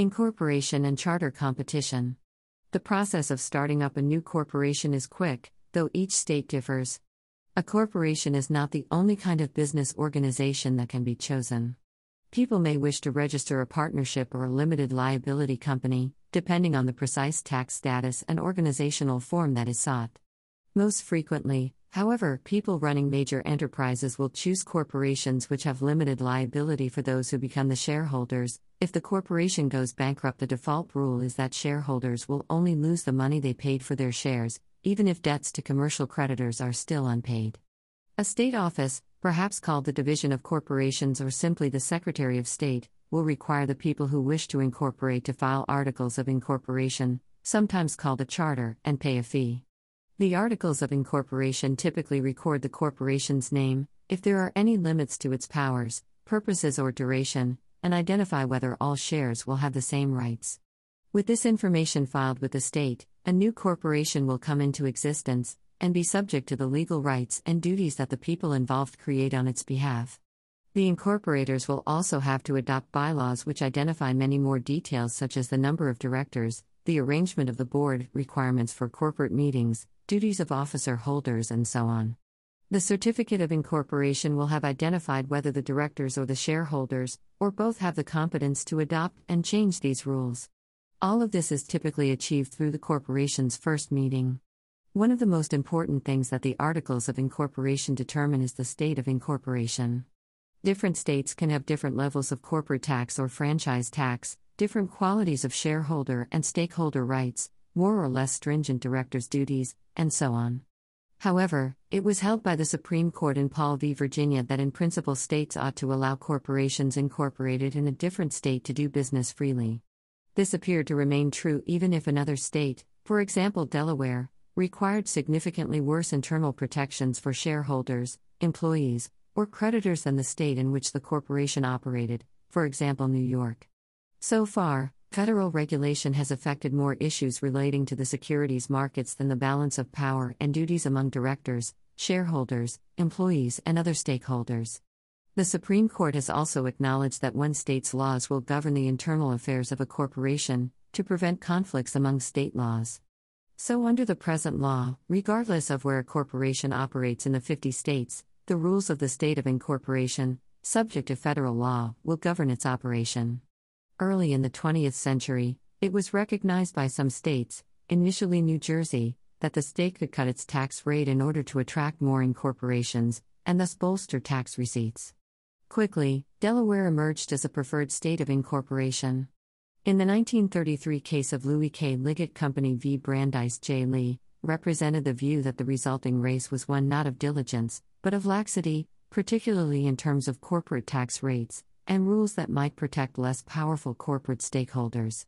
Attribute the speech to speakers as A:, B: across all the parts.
A: Incorporation and charter competition. The process of starting up a new corporation is quick, though each state differs. A corporation is not the only kind of business organization that can be chosen. People may wish to register a partnership or a limited liability company, depending on the precise tax status and organizational form that is sought. Most frequently, however, people running major enterprises will choose corporations which have limited liability for those who become the shareholders. If the corporation goes bankrupt, the default rule is that shareholders will only lose the money they paid for their shares, even if debts to commercial creditors are still unpaid. A state office, perhaps called the Division of Corporations or simply the Secretary of State, will require the people who wish to incorporate to file articles of incorporation, sometimes called a charter, and pay a fee. The articles of incorporation typically record the corporation's name, if there are any limits to its powers, purposes, or duration, and identify whether all shares will have the same rights. With this information filed with the state, a new corporation will come into existence, and be subject to the legal rights and duties that the people involved create on its behalf. The incorporators will also have to adopt bylaws which identify many more details, such as the number of directors, the arrangement of the board, requirements for corporate meetings, duties of officer holders, and so on. The certificate of incorporation will have identified whether the directors or the shareholders, or both, have the competence to adopt and change these rules. All of this is typically achieved through the corporation's first meeting. One of the most important things that the Articles of Incorporation determine is the state of incorporation. Different states can have different levels of corporate tax or franchise tax, different qualities of shareholder and stakeholder rights, more or less stringent directors' duties, and so on. However, it was held by the Supreme Court in Paul v. Virginia that in principle states ought to allow corporations incorporated in a different state to do business freely. This appeared to remain true even if another state, for example Delaware, required significantly worse internal protections for shareholders, employees, or creditors than the state in which the corporation operated, for example, New York. So far, federal regulation has affected more issues relating to the securities markets than the balance of power and duties among directors, shareholders, employees, and other stakeholders. The Supreme Court has also acknowledged that one state's laws will govern the internal affairs of a corporation, to prevent conflicts among state laws. So, under the present law, regardless of where a corporation operates in the 50 states, the rules of the state of incorporation, subject to federal law, will govern its operation. Early in the 20th century, it was recognized by some states, initially New Jersey, that the state could cut its tax rate in order to attract more incorporations, and thus bolster tax receipts. Quickly, Delaware emerged as a preferred state of incorporation. In the 1933 case of Louis K. Liggett Company v. Brandeis J. Lee, represented the view that the resulting race was one not of diligence, but of laxity, particularly in terms of corporate tax rates, and rules that might protect less powerful corporate stakeholders.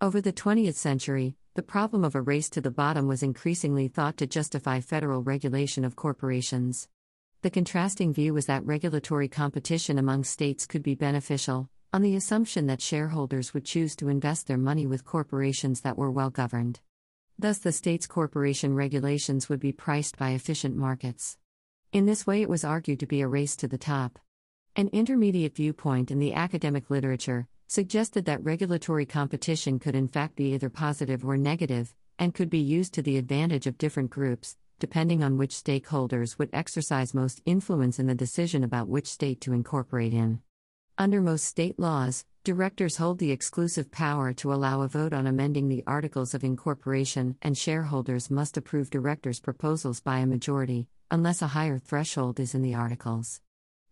A: Over the 20th century, the problem of a race to the bottom was increasingly thought to justify federal regulation of corporations. The contrasting view was that regulatory competition among states could be beneficial, on the assumption that shareholders would choose to invest their money with corporations that were well governed. Thus, the state's corporation regulations would be priced by efficient markets. In this way, it was argued to be a race to the top. An intermediate viewpoint in the academic literature suggested that regulatory competition could in fact be either positive or negative, and could be used to the advantage of different groups, depending on which stakeholders would exercise most influence in the decision about which state to incorporate in. Under most state laws, directors hold the exclusive power to allow a vote on amending the Articles of Incorporation, and shareholders must approve directors' proposals by a majority, unless a higher threshold is in the Articles.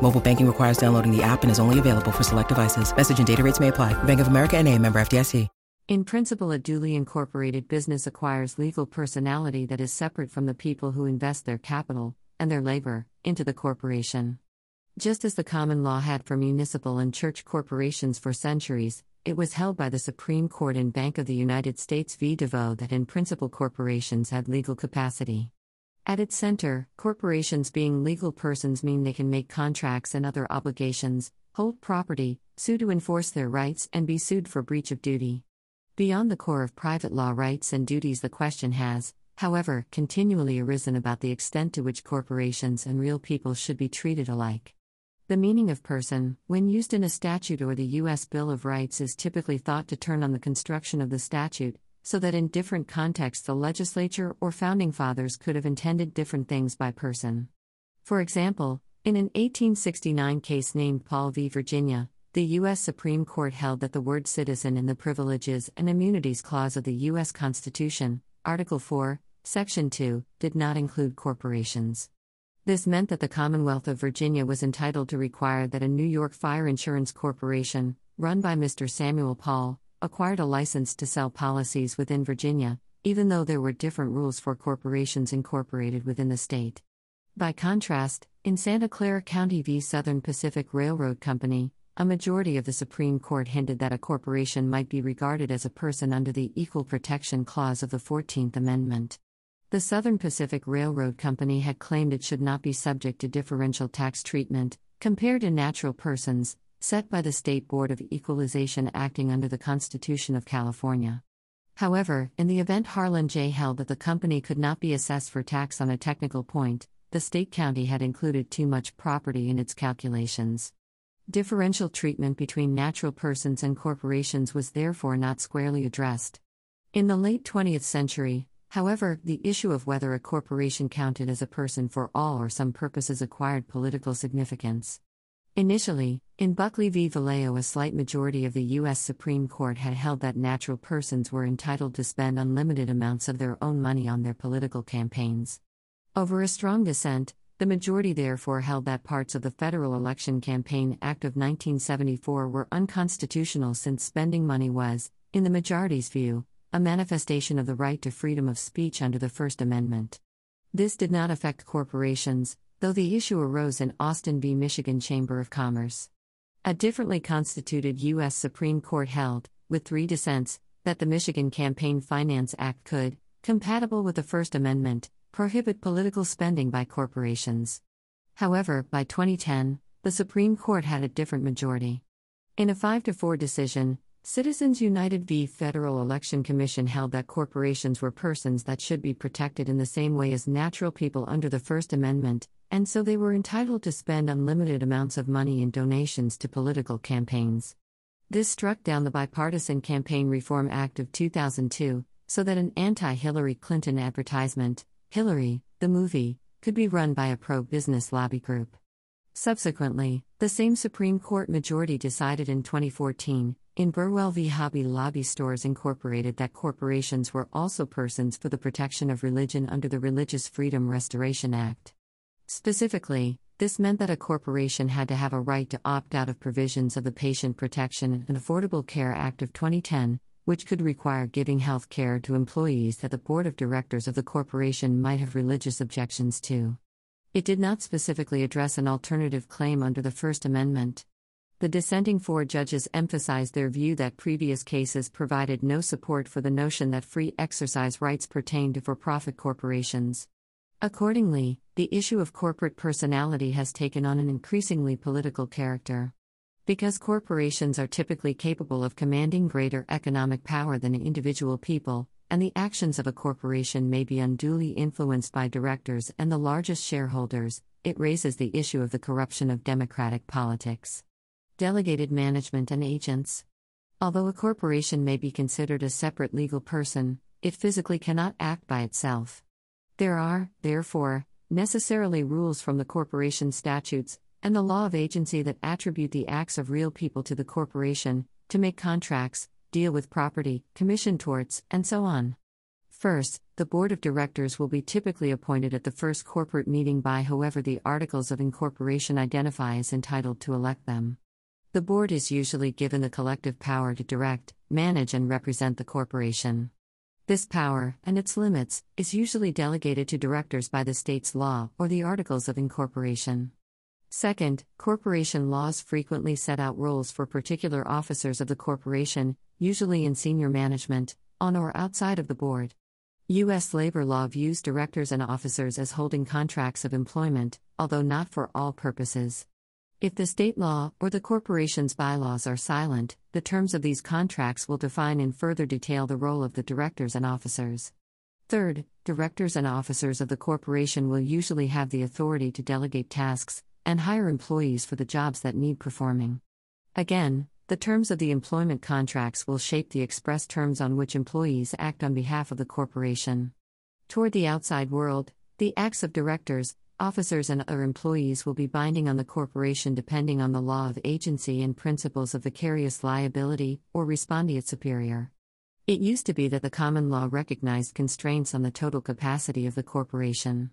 B: Mobile banking requires downloading the app and is only available for select devices. Message and data rates may apply. Bank of America and a member FDIC.
A: In principle, a duly incorporated business acquires legal personality that is separate from the people who invest their capital and their labor into the corporation. Just as the common law had for municipal and church corporations for centuries, it was held by the Supreme Court in Bank of the United States v. Deveaux that in principle corporations had legal capacity. At its center, corporations being legal persons mean they can make contracts and other obligations, hold property, sue to enforce their rights, and be sued for breach of duty. Beyond the core of private law rights and duties, the question has, however, continually arisen about the extent to which corporations and real people should be treated alike. The meaning of person, when used in a statute or the U.S. Bill of Rights, is typically thought to turn on the construction of the statute, so that in different contexts the legislature or founding fathers could have intended different things by person. For example, in an 1869 case named Paul v. Virginia, the U.S. Supreme Court held that the word citizen in the Privileges and Immunities Clause of the U.S. Constitution, Article 4, Section 2, did not include corporations. This meant that the Commonwealth of Virginia was entitled to require that a New York Fire Insurance Corporation, run by Mr. Samuel Paul, acquired a license to sell policies within Virginia, even though there were different rules for corporations incorporated within the state. By contrast, in Santa Clara County v. Southern Pacific Railroad Company, a majority of the Supreme Court hinted that a corporation might be regarded as a person under the Equal Protection Clause of the 14th Amendment. The Southern Pacific Railroad Company had claimed it should not be subject to differential tax treatment, compared to natural persons, set by the State Board of Equalization acting under the Constitution of California. However, in the event Harlan J. held that the company could not be assessed for tax on a technical point, the state county had included too much property in its calculations. Differential treatment between natural persons and corporations was therefore not squarely addressed. In the late 20th century, However, the issue of whether a corporation counted as a person for all or some purposes acquired political significance. Initially, in Buckley v. Valeo, a slight majority of the U.S. Supreme Court had held that natural persons were entitled to spend unlimited amounts of their own money on their political campaigns. Over a strong dissent, the majority therefore held that parts of the Federal Election Campaign Act of 1974 were unconstitutional since spending money was, in the majority's view, a manifestation of the right to freedom of speech under the First Amendment. This did not affect corporations, though the issue arose in Austin v. Michigan Chamber of Commerce. A differently constituted U.S. Supreme Court held, with three dissents, that the Michigan Campaign Finance Act could, compatible with the First Amendment, prohibit political spending by corporations. However, by 2010, the Supreme Court had a different majority. In a 5 to 4 decision, Citizens United v. Federal Election Commission held that corporations were persons that should be protected in the same way as natural people under the First Amendment, and so they were entitled to spend unlimited amounts of money in donations to political campaigns. This struck down the Bipartisan Campaign Reform Act of 2002, so that an anti Hillary Clinton advertisement, Hillary, the movie, could be run by a pro business lobby group. Subsequently, the same Supreme Court majority decided in 2014 in Burwell v. Hobby Lobby Stores Incorporated that corporations were also persons for the protection of religion under the Religious Freedom Restoration Act. Specifically, this meant that a corporation had to have a right to opt out of provisions of the Patient Protection and Affordable Care Act of 2010, which could require giving health care to employees that the board of directors of the corporation might have religious objections to. It did not specifically address an alternative claim under the First Amendment. The dissenting four judges emphasized their view that previous cases provided no support for the notion that free exercise rights pertain to for profit corporations. Accordingly, the issue of corporate personality has taken on an increasingly political character. Because corporations are typically capable of commanding greater economic power than individual people, and the actions of a corporation may be unduly influenced by directors and the largest shareholders, it raises the issue of the corruption of democratic politics. Delegated management and agents. Although a corporation may be considered a separate legal person, it physically cannot act by itself. There are, therefore, necessarily rules from the corporation statutes and the law of agency that attribute the acts of real people to the corporation to make contracts, deal with property, commission torts, and so on. First, the board of directors will be typically appointed at the first corporate meeting by whoever the articles of incorporation identify as entitled to elect them. The board is usually given the collective power to direct, manage, and represent the corporation. This power, and its limits, is usually delegated to directors by the state's law or the articles of incorporation. Second, corporation laws frequently set out rules for particular officers of the corporation, usually in senior management, on or outside of the board. U.S. labor law views directors and officers as holding contracts of employment, although not for all purposes. If the state law or the corporation's bylaws are silent, the terms of these contracts will define in further detail the role of the directors and officers. Third, directors and officers of the corporation will usually have the authority to delegate tasks and hire employees for the jobs that need performing. Again, the terms of the employment contracts will shape the express terms on which employees act on behalf of the corporation. Toward the outside world, the acts of directors, officers, and other employees will be binding on the corporation depending on the law of agency and principles of vicarious liability or respondeat superior. It used to be that the common law recognized constraints on the total capacity of the corporation.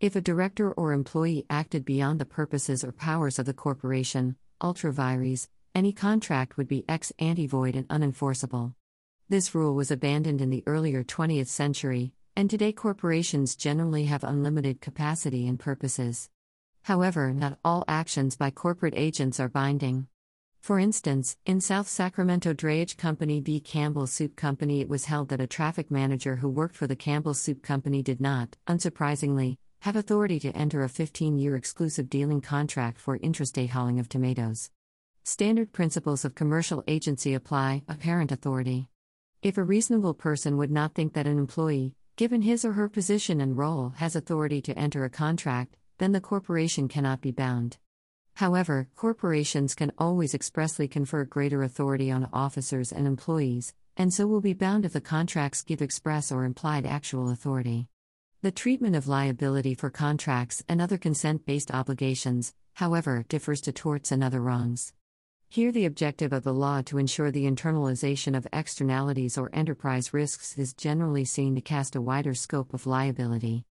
A: If a director or employee acted beyond the purposes or powers of the corporation, ultra vires, any contract would be ex ante void and unenforceable. This rule was abandoned in the earlier 20th century, and today corporations generally have unlimited capacity and purposes. However, not all actions by corporate agents are binding. For instance, in South Sacramento Drayage Company v. Campbell Soup Company, it was held that a traffic manager who worked for the Campbell Soup Company did not, unsurprisingly, have authority to enter a 15 year exclusive dealing contract for intrastate hauling of tomatoes. Standard principles of commercial agency apply, apparent authority. If a reasonable person would not think that an employee, given his or her position and role, has authority to enter a contract, then the corporation cannot be bound. However, corporations can always expressly confer greater authority on officers and employees, and so will be bound if the contracts give express or implied actual authority. The treatment of liability for contracts and other consent based obligations, however, differs to torts and other wrongs. Here, the objective of the law to ensure the internalization of externalities or enterprise risks is generally seen to cast a wider scope of liability.